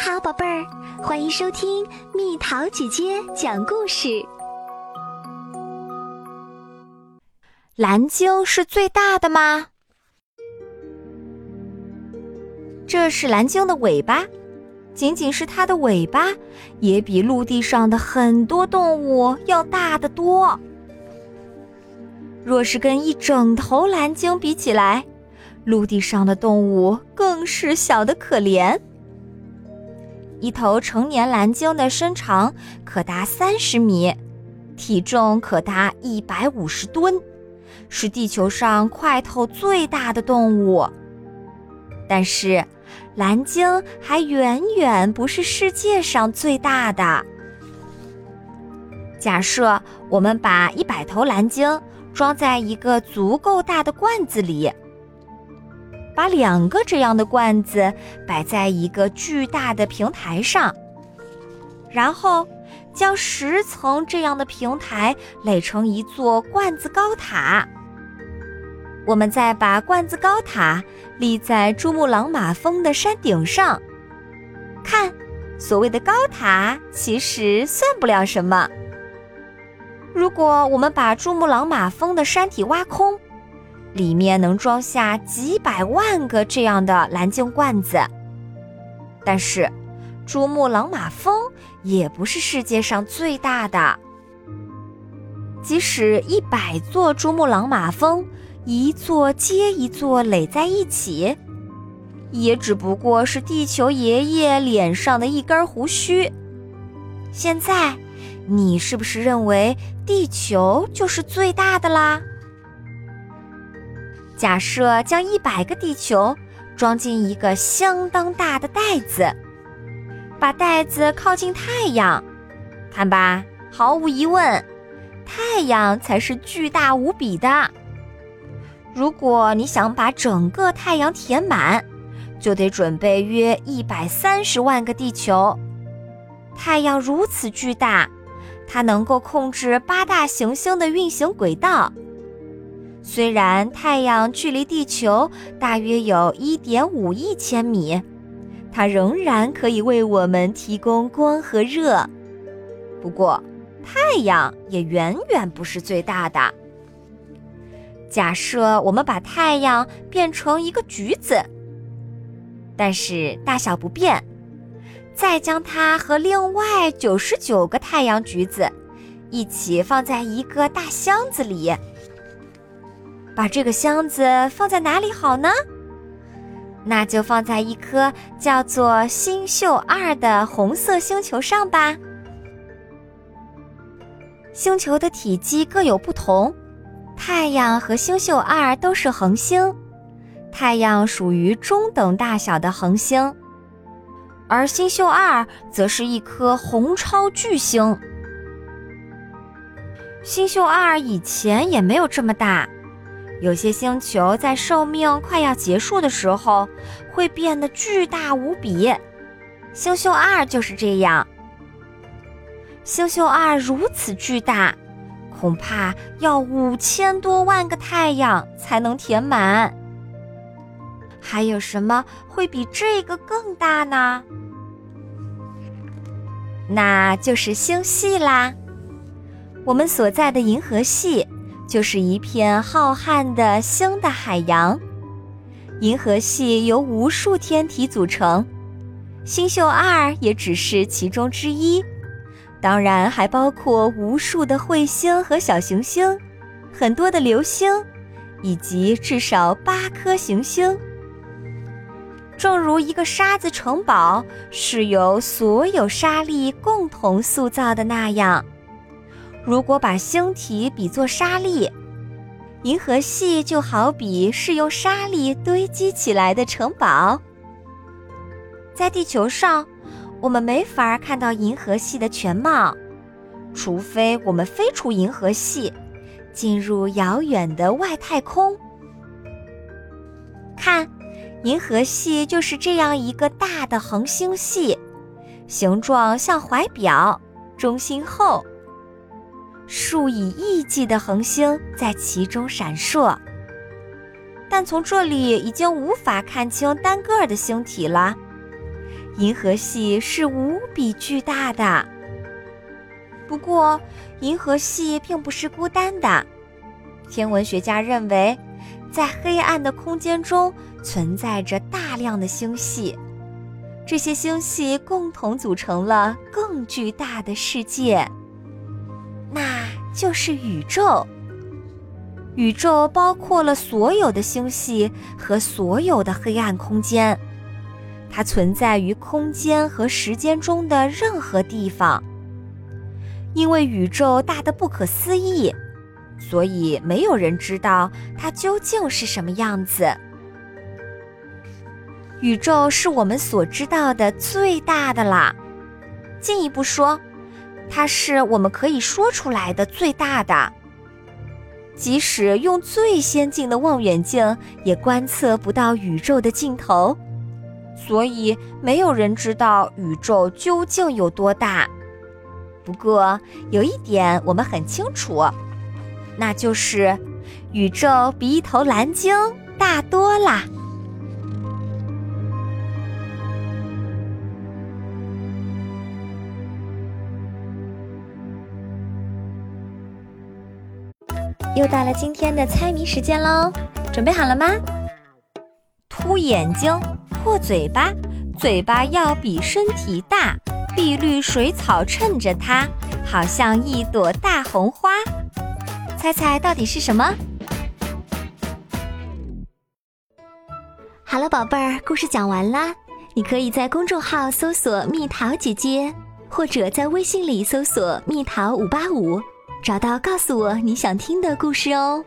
好，宝贝儿，欢迎收听蜜桃姐姐讲故事。蓝鲸是最大的吗？这是蓝鲸的尾巴，仅仅是它的尾巴，也比陆地上的很多动物要大得多。若是跟一整头蓝鲸比起来，陆地上的动物更是小得可怜。一头成年蓝鲸的身长可达三十米，体重可达一百五十吨，是地球上块头最大的动物。但是，蓝鲸还远远不是世界上最大的。假设我们把一百头蓝鲸装在一个足够大的罐子里。把两个这样的罐子摆在一个巨大的平台上，然后将十层这样的平台垒成一座罐子高塔。我们再把罐子高塔立在珠穆朗玛峰的山顶上，看，所谓的高塔其实算不了什么。如果我们把珠穆朗玛峰的山体挖空，里面能装下几百万个这样的蓝鲸罐子，但是珠穆朗玛峰也不是世界上最大的。即使一百座珠穆朗玛峰一座接一座垒在一起，也只不过是地球爷爷脸上的一根胡须。现在，你是不是认为地球就是最大的啦？假设将一百个地球装进一个相当大的袋子，把袋子靠近太阳，看吧，毫无疑问，太阳才是巨大无比的。如果你想把整个太阳填满，就得准备约一百三十万个地球。太阳如此巨大，它能够控制八大行星的运行轨道。虽然太阳距离地球大约有一点五亿千米，它仍然可以为我们提供光和热。不过，太阳也远远不是最大的。假设我们把太阳变成一个橘子，但是大小不变，再将它和另外九十九个太阳橘子一起放在一个大箱子里。把这个箱子放在哪里好呢？那就放在一颗叫做星宿二的红色星球上吧。星球的体积各有不同，太阳和星宿二都是恒星，太阳属于中等大小的恒星，而星宿二则是一颗红超巨星。星宿二以前也没有这么大。有些星球在寿命快要结束的时候，会变得巨大无比。星宿二就是这样。星宿二如此巨大，恐怕要五千多万个太阳才能填满。还有什么会比这个更大呢？那就是星系啦。我们所在的银河系。就是一片浩瀚的星的海洋，银河系由无数天体组成，星宿二也只是其中之一，当然还包括无数的彗星和小行星，很多的流星，以及至少八颗行星。正如一个沙子城堡是由所有沙粒共同塑造的那样。如果把星体比作沙粒，银河系就好比是用沙粒堆积起来的城堡。在地球上，我们没法看到银河系的全貌，除非我们飞出银河系，进入遥远的外太空。看，银河系就是这样一个大的恒星系，形状像怀表，中心厚。数以亿计的恒星在其中闪烁，但从这里已经无法看清单个的星体了，银河系是无比巨大的。不过，银河系并不是孤单的。天文学家认为，在黑暗的空间中存在着大量的星系，这些星系共同组成了更巨大的世界，那就是宇宙。宇宙包括了所有的星系和所有的黑暗空间，它存在于空间和时间中的任何地方。因为宇宙大得不可思议，所以没有人知道它究竟是什么样子。宇宙是我们所知道的最大的啦。进一步说，它是我们可以说出来的最大的。即使用最先进的望远镜，也观测不到宇宙的尽头，所以没有人知道宇宙究竟有多大。不过有一点我们很清楚，那就是宇宙比一头蓝鲸大多啦。又到了今天的猜谜时间喽，准备好了吗？凸眼睛，破嘴巴，嘴巴要比身体大，碧绿水草衬着它，好像一朵大红花。猜猜到底是什么？好了，宝贝儿，故事讲完啦。你可以在公众号搜索“蜜桃姐姐”，或者在微信里搜索“蜜桃五八五”。找到，告诉我你想听的故事哦。